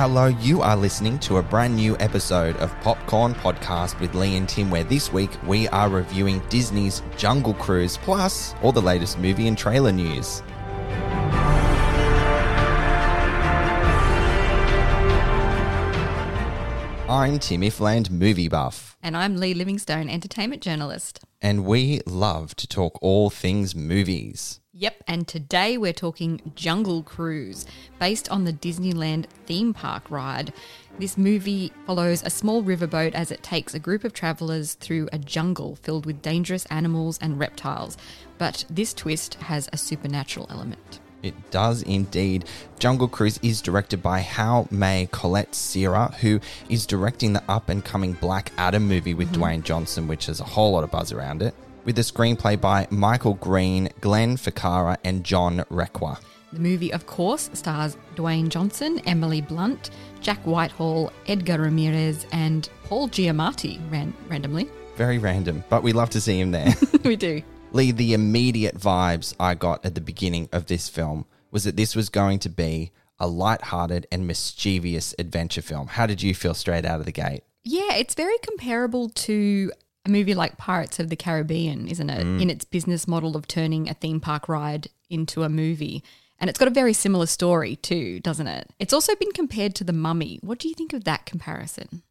Hello, you are listening to a brand new episode of Popcorn Podcast with Lee and Tim, where this week we are reviewing Disney's Jungle Cruise plus all the latest movie and trailer news. I'm Tim Ifland, movie buff, And I'm Lee Livingstone, entertainment journalist. and we love to talk all things movies. Yep, and today we're talking Jungle Cruise, based on the Disneyland theme park ride. This movie follows a small riverboat as it takes a group of travelers through a jungle filled with dangerous animals and reptiles. But this twist has a supernatural element. It does indeed. Jungle Cruise is directed by Jaume Collet-Serra, who is directing the up and coming Black Adam movie with mm-hmm. Dwayne Johnson, which has a whole lot of buzz around it, with a screenplay by Michael Green, Glenn Ficarra, and John Requa. The movie, of course, stars Dwayne Johnson, Emily Blunt, Jack Whitehall, Edgar Ramirez, and Paul Giamatti, ran- randomly. Very random, but we love to see him there. we do. Lee, the immediate vibes I got at the beginning of this film was that this was going to be a light-hearted and mischievous adventure film. How did you feel straight out of the gate? Yeah, it's very comparable to a movie like Pirates of the Caribbean, isn't it? Mm. In its business model of turning a theme park ride into a movie. And it's got a very similar story too, doesn't it? It's also been compared to The Mummy. What do you think of that comparison?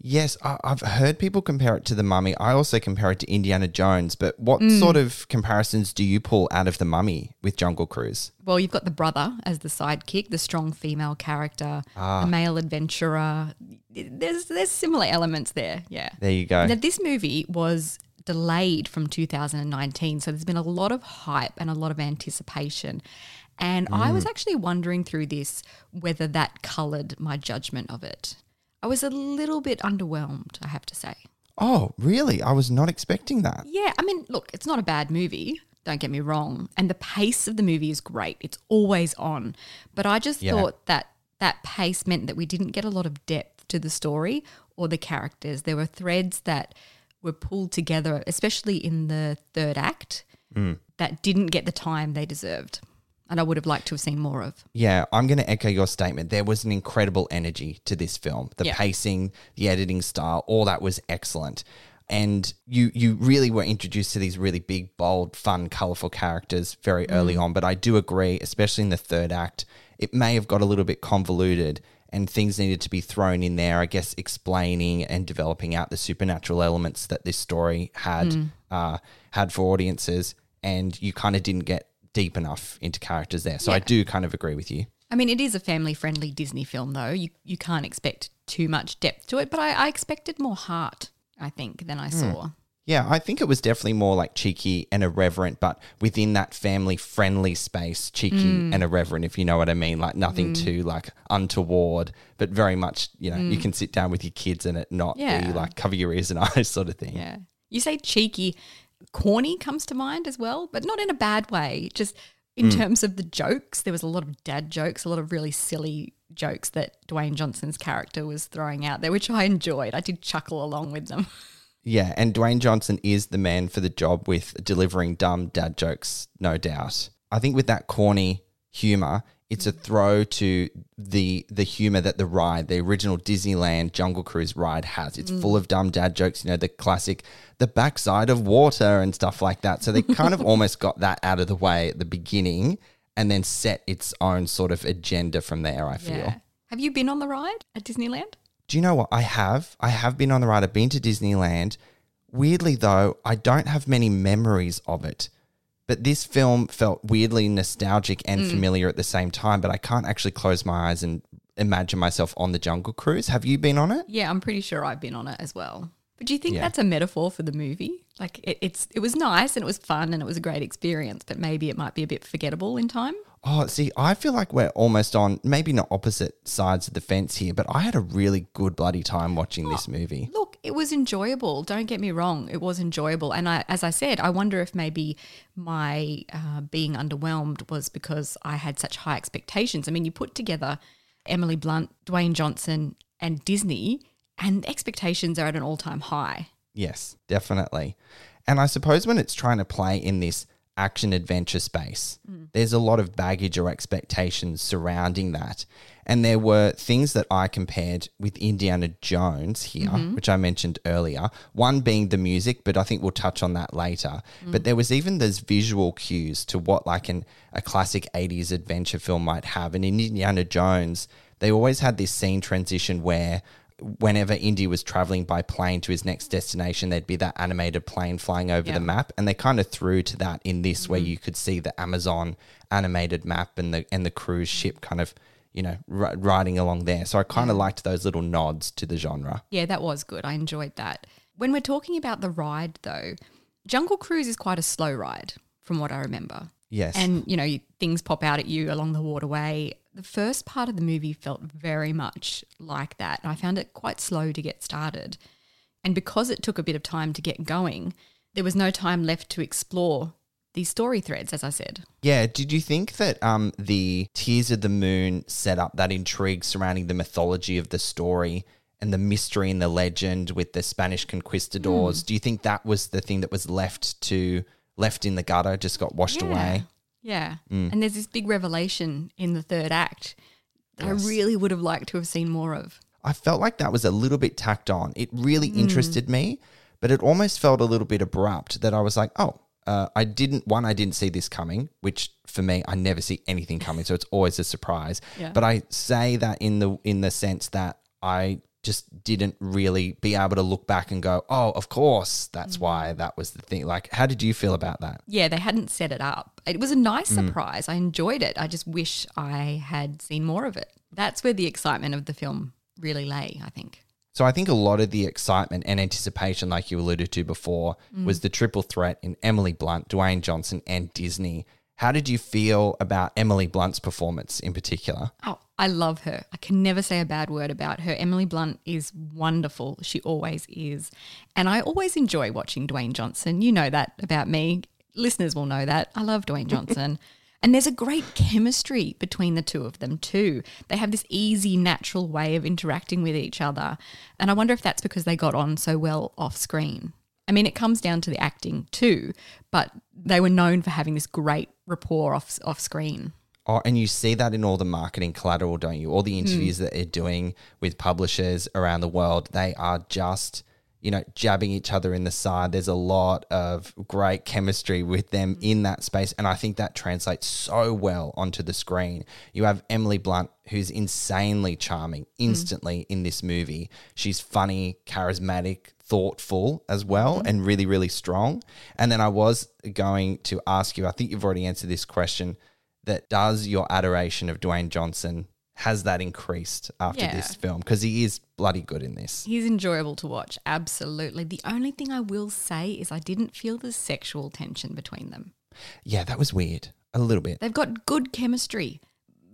Yes, I- I've heard people compare it to The Mummy. I also compare it to Indiana Jones. But what mm. sort of comparisons do you pull out of The Mummy with Jungle Cruise? Well, you've got the brother as the sidekick, the strong female character, ah. a male adventurer. There's there's similar elements there. Yeah. There you go. Now, this movie was delayed from 2019, so there's been a lot of hype and a lot of anticipation. And I was mm. actually wondering through this whether that coloured my judgment of it. I was a little bit underwhelmed, I have to say. Oh, really? I was not expecting that. Yeah, I mean, look, it's not a bad movie. Don't get me wrong. And the pace of the movie is great. It's always on. But I just Yeah. thought that that pace meant that we didn't get a lot of depth to the story or the characters. There were threads that were pulled together, especially in the third act, mm. that didn't get the time they deserved. And I would have liked to have seen more of. Yeah, I'm going to echo your statement. There was an incredible energy to this film. The Yeah. pacing, the editing style, all that was excellent. And you you really were introduced to these really big, bold, fun, colorful characters very early on. But I do agree, especially in the third act, it may have got a little bit convoluted and things needed to be thrown in there, I guess, explaining and developing out the supernatural elements that this story had uh, had for audiences, and you kind of didn't get deep enough into characters there. So I do kind of agree with you. I mean, it is a family friendly Disney film, though. You, you can't expect too much depth to it, but I, I expected more heart, I think, than I hmm. saw. Yeah, I think it was definitely more like cheeky and irreverent, but within that family friendly space, cheeky hmm. and irreverent, if you know what I mean. Like nothing hmm. too like untoward, but very much, you know, you can sit down with your kids and it not be like cover your ears and eyes sort of thing. Yeah. You say cheeky, corny comes to mind as well, but not in a bad way. Just in hmm. terms of the jokes, there was a lot of dad jokes, a lot of really silly jokes that Dwayne Johnson's character was throwing out there, which I enjoyed. I did chuckle along with them. Yeah, and Dwayne Johnson is the man for the job with delivering dumb dad jokes, no doubt. I think with that corny humor, it's a throw to the the humor that the ride, the original Disneyland Jungle Cruise ride has. It's full of dumb dad jokes, you know, the classic the backside of water and stuff like that. So they kind of almost got that out of the way at the beginning and then set its own sort of agenda from there, I feel. Have you been on the ride at Disneyland? Do you know what? I have. I have been on the ride. I've been to Disneyland. Weirdly, though, I don't have many memories of it. But this film felt weirdly nostalgic and mm. familiar at the same time. But I can't actually close my eyes and imagine myself on the Jungle Cruise. Have you been on it? Yeah, I'm pretty sure I've been on it as well. But do you think Yeah. that's a metaphor for the movie? Like it, it's it was nice and it was fun and it was a great experience, but maybe it might be a bit forgettable in time. Oh, see, I feel like we're almost on maybe not opposite sides of the fence here, but I had a really good bloody time watching this oh, movie. Look, it was enjoyable. Don't get me wrong; it was enjoyable. And I, as I said, I wonder if maybe my uh, being underwhelmed was because I had such high expectations. I mean, you put together Emily Blunt, Dwayne Johnson, and Disney, and expectations are at an all-time high. Yes, definitely. And I suppose when it's trying to play in this action adventure space, mm. there's a lot of baggage or expectations surrounding that. And there were things that I compared with Indiana Jones here, mm-hmm. which I mentioned earlier. One being the music, but I think we'll touch on that later. Mm. But there was even those visual cues to what like an a classic 80s adventure film might have. And in Indiana Jones, they always had this scene transition where whenever Indy was traveling by plane to his next destination, there'd be that animated plane flying over Yeah. the map, and they kind of threw to that in this, where mm-hmm. you could see the Amazon animated map and the and the cruise ship kind of you know ri- riding along there. So I kind of liked those little nods to the genre. Yeah, that was good. I enjoyed that. When we're talking about the ride, though, Jungle Cruise is quite a slow ride, from what I remember. Yes, And, you know, you- things pop out at you along the waterway. The first part of the movie felt very much like that. I found it quite slow to get started. And because it took a bit of time to get going, there was no time left to explore these story threads, as I said. Yeah, did you think that um, the Tears of the Moon setup, that intrigue surrounding the mythology of the story and the mystery and the legend with the Spanish conquistadors, do you think that was the thing that was left to left in the gutter, just got washed away? Yeah. And there's this big revelation in the third act that Yes. I really would have liked to have seen more of. I felt like that was a little bit tacked on. It really interested me, but it almost felt a little bit abrupt that I was like, oh, uh, I didn't, one, I didn't see this coming, which for me, I never see anything coming. So it's always a surprise. Yeah. But I say that in the, in the sense that I just didn't really be able to look back and go, oh, of course, that's mm. why that was the thing. Like, how did you feel about that? Yeah, they hadn't set it up. It was a nice mm. surprise. I enjoyed it. I just wish I had seen more of it. That's where the excitement of the film really lay, I think. So I think a lot of the excitement and anticipation, like you alluded to before, was mm. the triple threat in Emily Blunt, Dwayne Johnson, and Disney. How did you feel about Emily Blunt's performance in particular? Oh, I love her. I can never say a bad word about her. Emily Blunt is wonderful. She always is. And I always enjoy watching Dwayne Johnson. You know that about me. Listeners will know that. I love Dwayne Johnson. and there's a great chemistry between the two of them, too. They have this easy, natural way of interacting with each other. And I wonder if that's because they got on so well off screen. I mean, it comes down to the acting too, but they were known for having this great rapport off off screen. Oh, and you see that in all the marketing collateral, don't you? All the interviews that they're doing with publishers around the world, they are just, you you know, jabbing each other in the side. There's a lot of great chemistry with them mm. in that space. And I think that translates so well onto the screen. You have Emily Blunt, who's insanely charming mm. instantly in this movie. She's funny, charismatic, thoughtful as well, mm-hmm. and really, really strong. And then I was going to ask you, I think you've already answered this question, that does your adoration of Dwayne Johnson has that increased after Yeah. this film? Because he is bloody good in this. He's enjoyable to watch, absolutely. The only thing I will say is I didn't feel the sexual tension between them. Yeah, that was weird. A little bit. They've got good chemistry,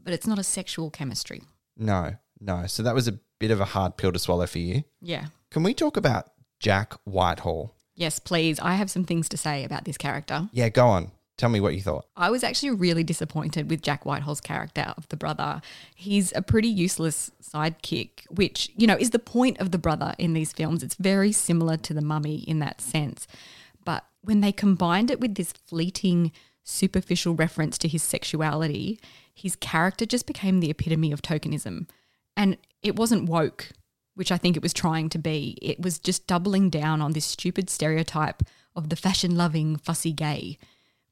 but it's not a sexual chemistry. No, no. So that was a bit of a hard pill to swallow for you. Yeah. Can we talk about Jack Whitehall? Yes, please. I have some things to say about this character. Yeah, go on. Tell me what you thought. I was actually really disappointed with Jack Whitehall's character of the brother. He's a pretty useless sidekick, which, you know, is the point of the brother in these films. It's very similar to the mummy in that sense. But when they combined it with this fleeting, superficial reference to his sexuality, his character just became the epitome of tokenism. And it wasn't woke, which I think it was trying to be. It was just doubling down on this stupid stereotype of the fashion loving, fussy gay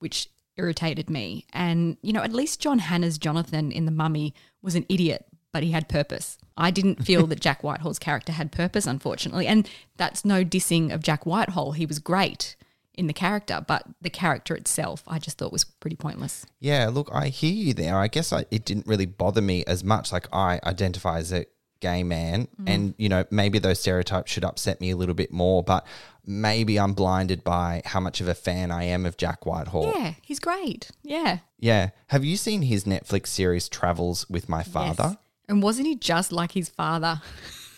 which irritated me. And, you know, at least John Hannah's Jonathan in The Mummy was an idiot, but he had purpose. I didn't feel that Jack Whitehall's character had purpose, unfortunately. And that's no dissing of Jack Whitehall. He was great in the character, but the character itself, I just thought was pretty pointless. Yeah, look, I hear you there. I guess I, it didn't really bother me as much. Like I identify as a gay man, mm. and you know maybe those stereotypes should upset me a little bit more. But maybe I'm blinded by how much of a fan I am of Jack Whitehall. Yeah, he's great. Yeah. Yeah. Have you seen his Netflix series Travels with My Father? Yes. And wasn't he just like his father?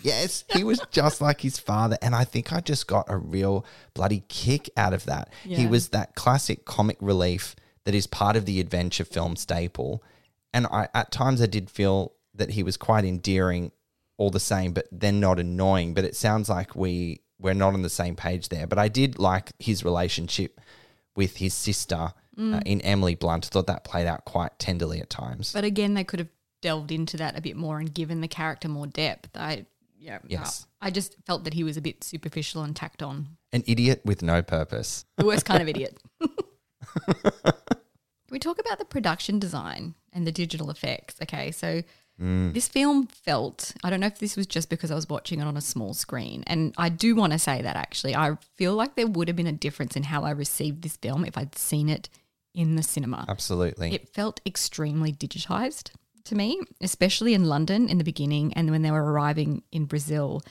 Yes, he was just like his father. And I think I just got a real bloody kick out of that. He was that classic comic relief that is part of the adventure film staple. And I at times I did feel that he was quite endearing all the same, but then not annoying. But it sounds like we we're not on the same page there. But I did like his relationship with his sister uh, in Emily Blunt. I thought that played out quite tenderly at times. But again, they could have delved into that a bit more and given the character more depth. I yeah, Yes. I just felt that he was a bit superficial and tacked on. An idiot with no purpose. The worst kind of idiot. Can we talk about the production design and the digital effects? Okay, so Mm. this film felt, I don't know if this was just because I was watching it on a small screen. And I do want to say that actually. I feel like there would have been a difference in how I received this film if I'd seen it in the cinema. Absolutely. It felt extremely digitized to me, especially in London in the beginning and when they were arriving in Brazil.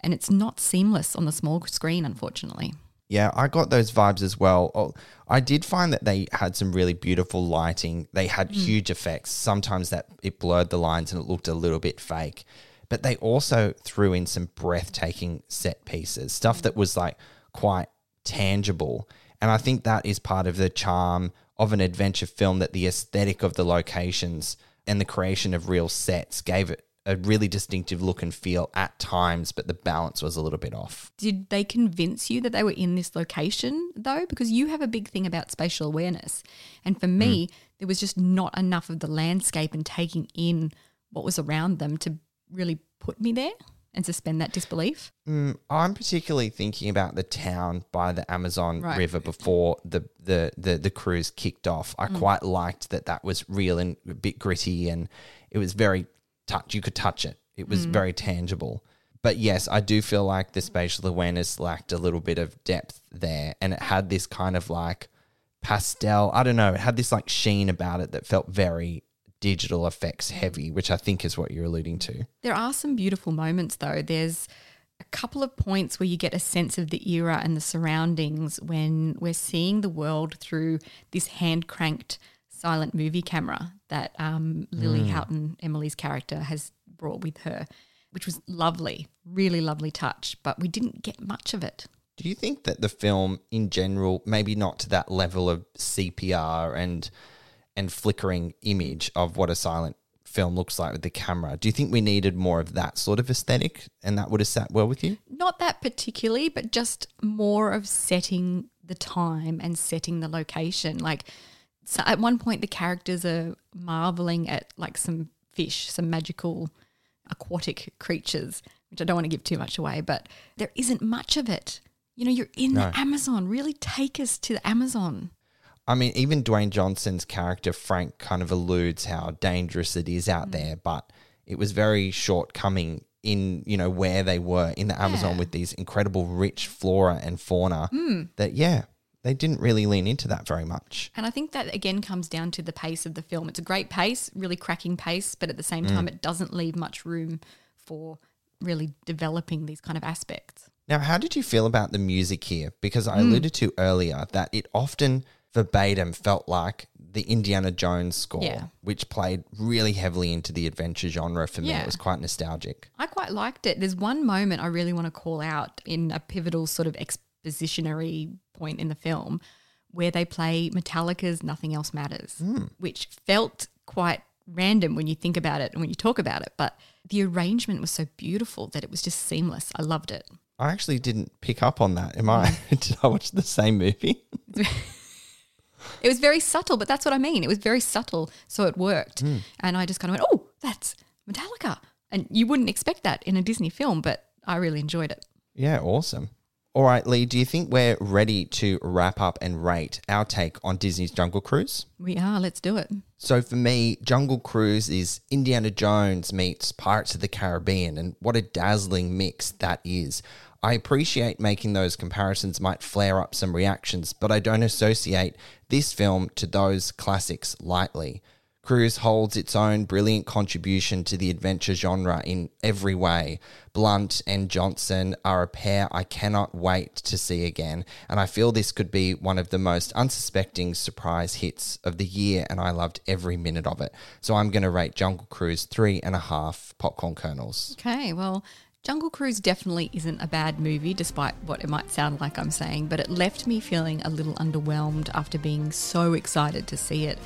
And it's not seamless on the small screen, unfortunately. Yeah, I got those vibes as well. Oh, I did find that they had some really beautiful lighting. They had mm. huge effects. Sometimes that it blurred the lines and it looked a little bit fake. But they also threw in some breathtaking set pieces, stuff that was like quite tangible. And I think that is part of the charm of an adventure film that the aesthetic of the locations and the creation of real sets gave it a really distinctive look and feel at times, but the balance was a little bit off. Did they convince you that they were in this location though? Because you have a big thing about spatial awareness. And for me, there was just not enough of the landscape and taking in what was around them to really put me there and suspend that disbelief. Mm, I'm particularly thinking about the town by the Amazon Right. River before the, the, the, the cruise kicked off. I quite liked that that was real and a bit gritty and it was very touch. You could touch it. It was mm. very tangible. But yes, I do feel like the spatial awareness lacked a little bit of depth there and it had this kind of like pastel, I don't know, it had this like sheen about it that felt very digital effects heavy, which I think is what you're alluding to. There are some beautiful moments though. There's a couple of points where you get a sense of the era and the surroundings when we're seeing the world through this hand cranked silent movie camera that um, Lily Houghton, Emily's character, has brought with her, which was lovely, really lovely touch, but we didn't get much of it. Do you think that the film in general, maybe not to that level of sepia and and flickering image of what a silent film looks like with the camera, do you think we needed more of that sort of aesthetic and that would have sat well with you? Not that particularly, but just more of setting the time and setting the location. Like so at one point, the characters are marveling at like some fish, some magical aquatic creatures, which I don't want to give too much away, but there isn't much of it. You know, you're in No. the Amazon. Really take us to the Amazon. I mean, even Dwayne Johnson's character, Frank, kind of alludes how dangerous it is Mm. out there, but it was very shortcoming in, you know, where they were in the Amazon Yeah. with these incredible rich flora and fauna Mm. that, yeah, they didn't really lean into that very much. And I think that again comes down to the pace of the film. It's a great pace, really cracking pace, but at the same mm. time, it doesn't leave much room for really developing these kind of aspects. Now, how did you feel about the music here? Because. I mm. alluded to earlier that it often verbatim felt like the Indiana Jones score, Yeah. which played really heavily into the adventure genre for me. Yeah. It was quite nostalgic. I quite liked it. There's one moment I really want to call out in a pivotal sort of expositionary point in the film where they play Metallica's Nothing Else Matters, hmm. which felt quite random when you think about it and when you talk about it, but the arrangement was so beautiful that it was just seamless. I loved it. I actually didn't pick up on that. Am I? Mm. Did I watch the same movie? It was very subtle, but that's what I mean. It was very subtle, so it worked. Hmm. And I just kind of went, oh, that's Metallica. And you wouldn't expect that in a Disney film, but I really enjoyed it. Yeah, awesome. All right, Lee, do you think we're ready to wrap up and rate our take on Disney's Jungle Cruise? We are, let's do it. So for me, Jungle Cruise is Indiana Jones meets Pirates of the Caribbean, and what a dazzling mix that is. I appreciate making those comparisons might flare up some reactions, but I don't associate this film to those classics lightly. Cruise holds its own brilliant contribution to the adventure genre in every way. Blunt and Johnson are a pair I cannot wait to see again, and I feel this could be one of the most unsuspecting surprise hits of the year, and I loved every minute of it. So I'm going to rate Jungle Cruise three and a half popcorn kernels. Okay, well, Jungle Cruise definitely isn't a bad movie, despite what it might sound like I'm saying, but it left me feeling a little underwhelmed after being so excited to see it.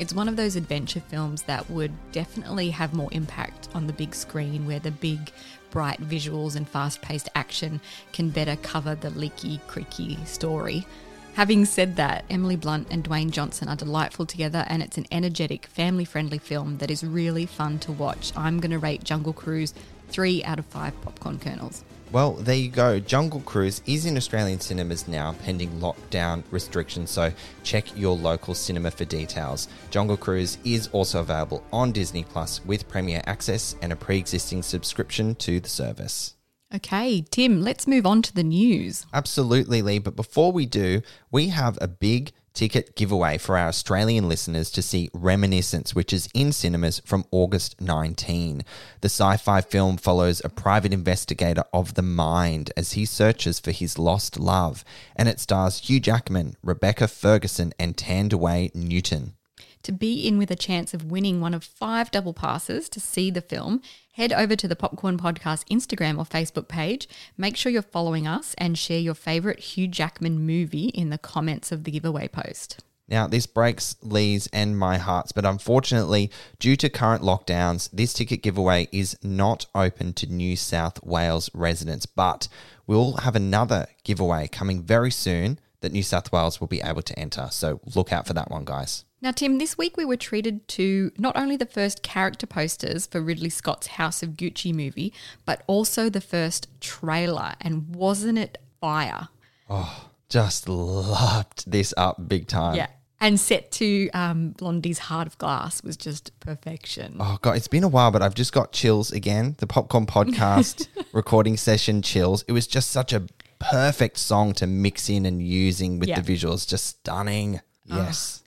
It's one of those adventure films that would definitely have more impact on the big screen, where the big, bright visuals and fast paced action can better cover the leaky, creaky story. Having said that, Emily Blunt and Dwayne Johnson are delightful together, and it's an energetic, family friendly film that is really fun to watch. I'm going to rate Jungle Cruise three out of five popcorn kernels. Well, there you go. Jungle Cruise is in Australian cinemas now, pending lockdown restrictions, so check your local cinema for details. Jungle Cruise is also available on Disney Plus with Premier Access and a pre existing subscription to the service. Okay, Tim, let's move on to the news. Absolutely, Lee. But before we do, we have a big ticket giveaway for our Australian listeners to see Reminiscence, which is in cinemas from August 19. The sci fi film follows a private investigator of the mind as he searches for his lost love, and it stars Hugh Jackman, Rebecca Ferguson, and Thandiwe Newton. To be in with a chance of winning one of five double passes to see the film, head over to the Popcorn Podcast Instagram or Facebook page. Make sure you're following us and share your favorite Hugh Jackman movie in the comments of the giveaway post. Now, this breaks Lee's and my hearts, but unfortunately, due to current lockdowns, this ticket giveaway is not open to New South Wales residents. But we'll have another giveaway coming very soon that New South Wales will be able to enter. So look out for that one, guys. Now, Tim, this week we were treated to not only the first character posters for Ridley Scott's House of Gucci movie, but also the first trailer. And wasn't it fire? Oh, just loved this up big time. Yeah. And set to um, Blondie's Heart of Glass was just perfection. Oh god, it's been a while, but I've just got chills again. The Popcorn Podcast recording session chills. It was just such a perfect song to mix in and using with Yeah. the visuals. Just stunning. Yes.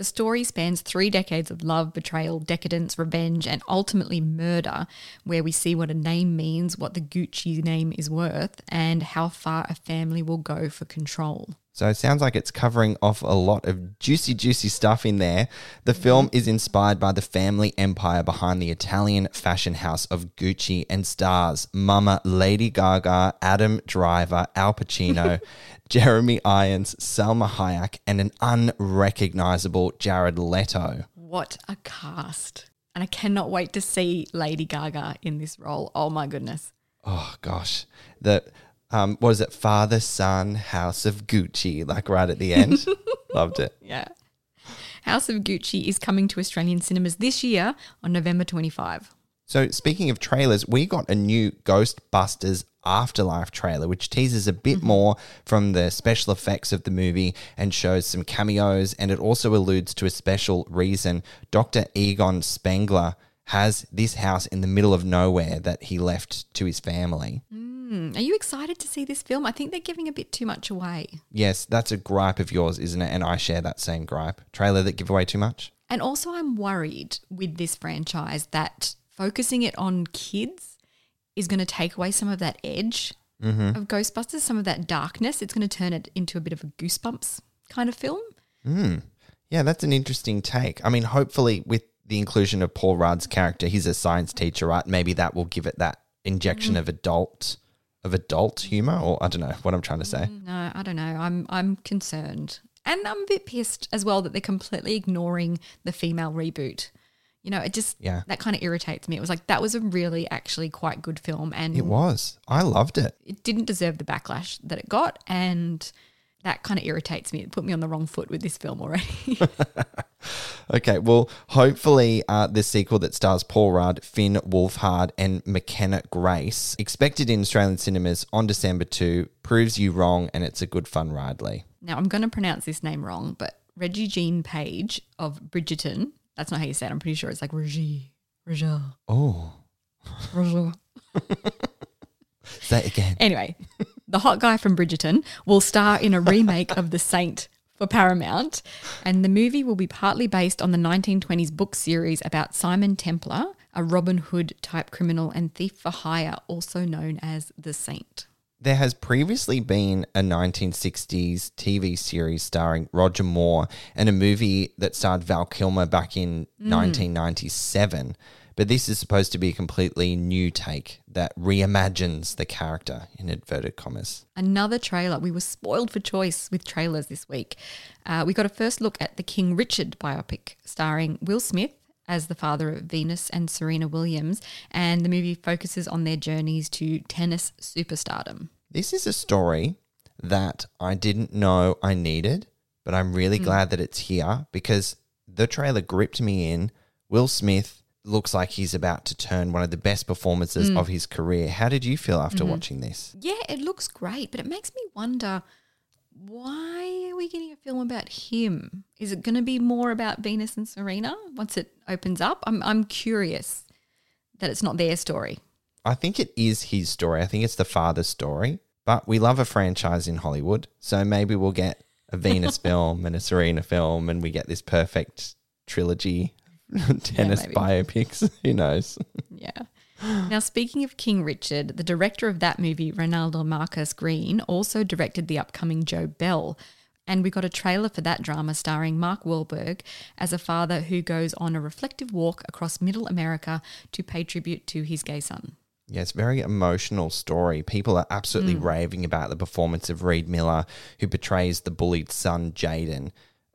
The story spans three decades of love, betrayal, decadence, revenge, and ultimately murder, where we see what a name means, what the Gucci name is worth, and how far a family will go for control. So it sounds like it's covering off a lot of juicy, juicy stuff in there. The film mm-hmm. is inspired by the family empire behind the Italian fashion house of Gucci and stars Mama Lady Gaga, Adam Driver, Al Pacino, Jeremy Irons, Selma Hayek, and an unrecognizable Jared Leto. What a cast! And I cannot wait to see Lady Gaga in this role. Oh my goodness. Oh gosh, the um, what is it? Father, son, house of Gucci, like right at the end. Loved it. Yeah. House of Gucci is coming to Australian cinemas this year on November 25. So, speaking of trailers, we got a new Ghostbusters Afterlife trailer, which teases a bit more from the special effects of the movie and shows some cameos. And it also alludes to a special reason Dr. Egon Spengler has this house in the middle of nowhere that he left to his family. Hmm, Are you excited to see this film? I think they're giving a bit too much away. Yes, that's a gripe of yours, isn't it? And I share that same gripe. Trailer that give away too much? And also, I'm worried with this franchise that focusing it on kids is going to take away some of that edge mm-hmm. of Ghostbusters, some of that darkness. It's going to turn it into a bit of a goosebumps kind of film. Hmm. Yeah, that's an interesting take. I mean, hopefully, with the inclusion of Paul Rudd's character, he's a science teacher, right? Maybe that will give it that injection mm. of adult of adult humor, or I don't know what I'm trying to say. Mm, no, I don't know. I'm I'm concerned, and I'm a bit pissed as well that they're completely ignoring the female reboot. You know, it just Yeah. that kind of irritates me. It was like that was a really actually quite good film, and It was. I loved it. it didn't deserve the backlash that it got, and that kind of irritates me. It put me on the wrong foot with this film already. Okay, well, hopefully, uh, the sequel that stars Paul Rudd, Finn Wolfhard, and McKenna Grace, expected in Australian cinemas on December 2, proves you wrong, and it's a good fun ride, Lee. now I'm going to pronounce this name wrong, but Reggie Jean Page of Bridgerton. That's not how you say it. I'm pretty sure it's like Reggie. Reggie. Oh, Reggie. say it again. Anyway, the hot guy from Bridgerton will star in a remake of The Saint for Paramount, and the movie will be partly based on the 1920s book series about Simon Templar, a Robin Hood type criminal and thief for hire, also known as The Saint. There has previously been a 1960s TV series starring Roger Moore and a movie that starred Val Kilmer back in mm. 1997. But this is supposed to be a completely new take that reimagines the character in inverted commas. Another trailer. We were spoiled for choice with trailers this week. Uh, we got a first look at the King Richard biopic starring Will Smith as the father of Venus and Serena Williams, and the movie focuses on their journeys to tennis superstardom. This is a story that I didn't know I needed, but I'm really glad that it's here because the trailer gripped me in. Will Smith looks like he's about to turn one of the best performances mm. of his career. How did you feel after mm-hmm. watching this? Yeah, it looks great, but it makes me wonder why are we getting a film about him? Is it going to be more about Venus and Serena once it opens up? I'm I'm curious that it's not their story. I think it is his story. I think it's the father's story. But we love a franchise in Hollywood. So maybe we'll get a Venus film and a Serena film and we get this perfect trilogy tennis maybe. biopics. Who knows? Yeah. Now, speaking of King Richard, the director of that movie, Reinaldo Marcus Green, also directed the upcoming Joe Bell. And we got a trailer for that drama starring Mark Wahlberg as a father who goes on a reflective walk across middle America to pay tribute to his gay son. Yeah, it's very emotional story. People are absolutely raving about the performance of Reid Miller, who portrays the bullied son, Jadin.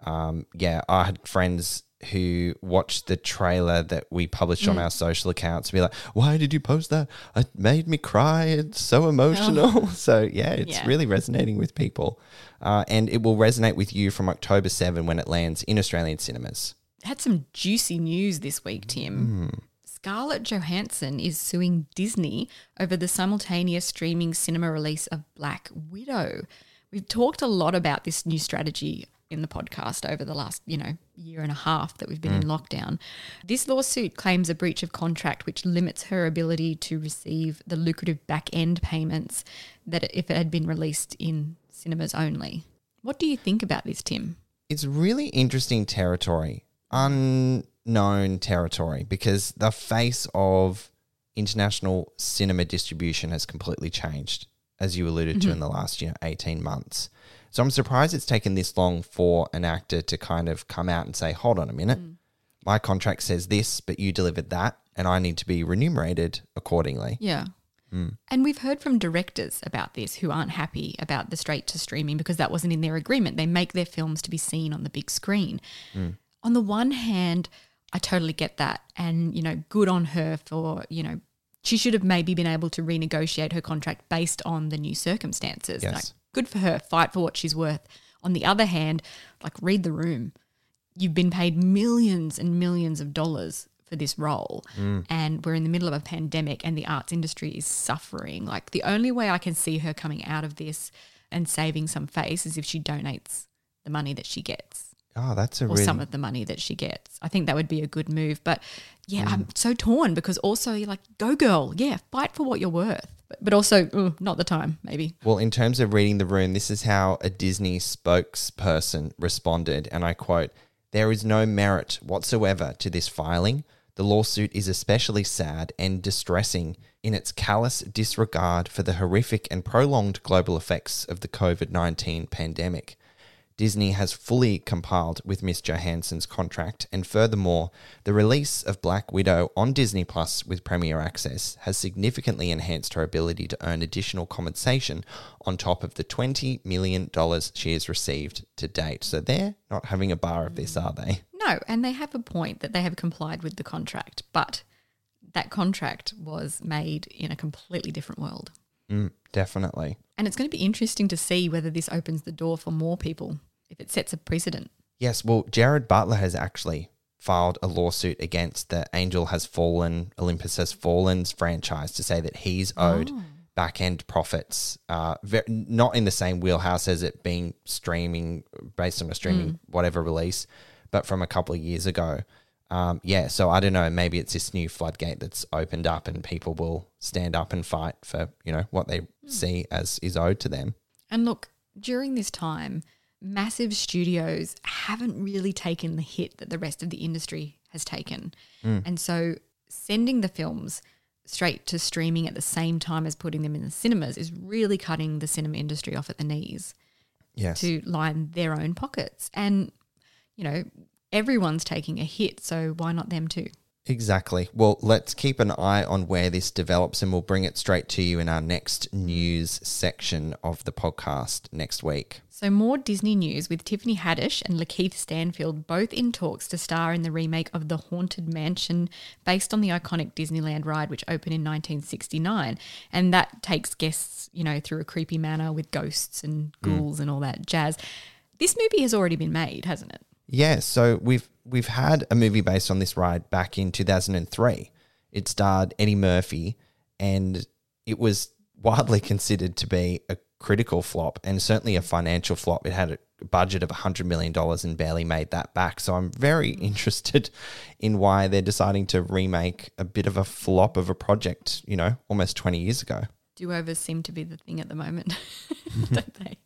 Um, yeah, I had friends who watched the trailer that we published on our social accounts be like, why did you post that? It made me cry. It's so emotional. so, yeah, it's Yeah. really resonating with people. Uh, and it will resonate with you from October 7 when it lands in Australian cinemas. Had some juicy news this week, Tim. Scarlett Johansson is suing Disney over the simultaneous streaming cinema release of Black Widow. We've talked a lot about this new strategy in the podcast over the last, you know, year and a half that we've been mm. in lockdown. This lawsuit claims a breach of contract which limits her ability to receive the lucrative back end payments that if it had been released in cinemas only. What do you think about this, Tim? it's really interesting territory, unknown territory, because the face of international cinema distribution has completely changed, as you alluded to mm-hmm. in the last you know, 18 months. So I'm surprised it's taken this long for an actor to kind of come out and say, hold on a minute, mm. my contract says this, but you delivered that, and I need to be remunerated accordingly. Yeah. Mm. And we've heard from directors about this who aren't happy about the straight to streaming because that wasn't in their agreement. They make their films to be seen on the big screen. Mm. On the one hand, I totally get that. And, you know, good on her for, you know, she should have maybe been able to renegotiate her contract based on the new circumstances. Yes. Good for her, fight for what she's worth. On the other hand, like, read the room. You've been paid millions and millions of dollars for this role. Mm. And we're in the middle of a pandemic and the arts industry is suffering. Like the only way I can see her coming out of this and saving some face is if she donates the money that she gets Oh, that's a or really some of the money that she gets. I think that would be a good move. But yeah, I'm mm. so torn because also you're like, go girl, yeah, fight for what you're worth. But, but also, not the time, maybe. Well, in terms of reading the room, this is how a Disney spokesperson responded, and I quote There is no merit whatsoever to this filing. The lawsuit is especially sad and distressing in its callous disregard for the horrific and prolonged global effects of the COVID 19 pandemic. Disney has fully compiled with Miss Johansson's contract, and furthermore, the release of Black Widow on Disney Plus with Premier Access has significantly enhanced her ability to earn additional compensation on top of the $20 million she has received to date. So they're not having a bar of this, are they? No, and they have a point that they have complied with the contract, but that contract was made in a completely different world. Mm, definitely. And it's going to be interesting to see whether this opens the door for more people, if it sets a precedent. Yes, well, Gerard Butler has actually filed a lawsuit against the Angel Has Fallen, Olympus Has Fallen's franchise to say that he's owed back end profits, uh, ve- not in the same wheelhouse as it being streaming based on a streaming whatever release, but from a couple of years ago. Um, yeah, so I don't know. Maybe it's this new floodgate that's opened up, and people will stand up and fight for you know what they see as is owed to them. And look, during this time, massive studios haven't really taken the hit that the rest of the industry has taken. And so sending the films straight to streaming at the same time as putting them in the cinemas is really cutting the cinema industry off at the knees Yes, to line their own pockets. And, you know, everyone's taking a hit, so why not them too? Exactly. Well, let's keep an eye on where this develops and we'll bring it straight to you in our next news section of the podcast next week. So, more Disney news with Tiffany Haddish and Lakeith Stanfield both in talks to star in the remake of The Haunted Mansion based on the iconic Disneyland ride, which opened in 1969. And that takes guests, you know, through a creepy manor with ghosts and hmm. ghouls and all that jazz. This movie has already been made, hasn't it? Yeah, so we've we've had a movie based on this ride back in 2003. It starred Eddie Murphy and it was widely considered to be a critical flop and certainly a financial flop. It had a budget of $100 million and barely made that back. So I'm very hmm. interested in why they're deciding to remake a bit of a flop of a project, you know, almost 20 years ago. Do overs seem to be the thing at the moment, don't they?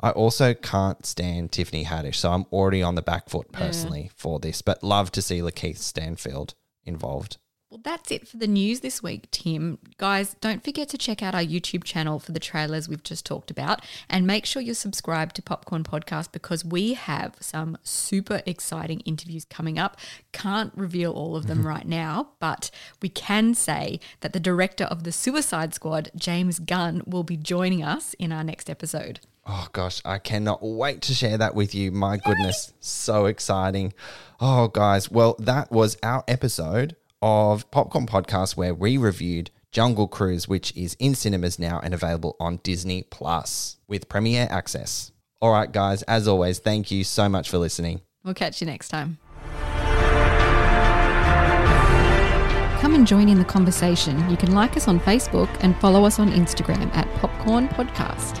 I also can't stand Tiffany Haddish, so I'm already on the back foot personally for this, but love to see Lakeith Stanfield involved. Well, that's it for the news this week, Tim. Guys, don't forget to check out our YouTube channel for the trailers we've just talked about and make sure you're subscribed to Popcorn Podcast because we have some super exciting interviews coming up. Can't reveal all of them right now, but we can say that the director of the Suicide Squad, James Gunn, will be joining us in our next episode. Oh gosh, I cannot wait to share that with you. My goodness, so exciting. Oh, guys, well, that was our episode of Popcorn Podcast where we reviewed Jungle Cruise, which is in cinemas now and available on Disney Plus with Premier Access. All right, guys, as always, thank you so much for listening. We'll catch you next time. Come and join in the conversation. You can like us on Facebook and follow us on Instagram at Popcorn Podcast.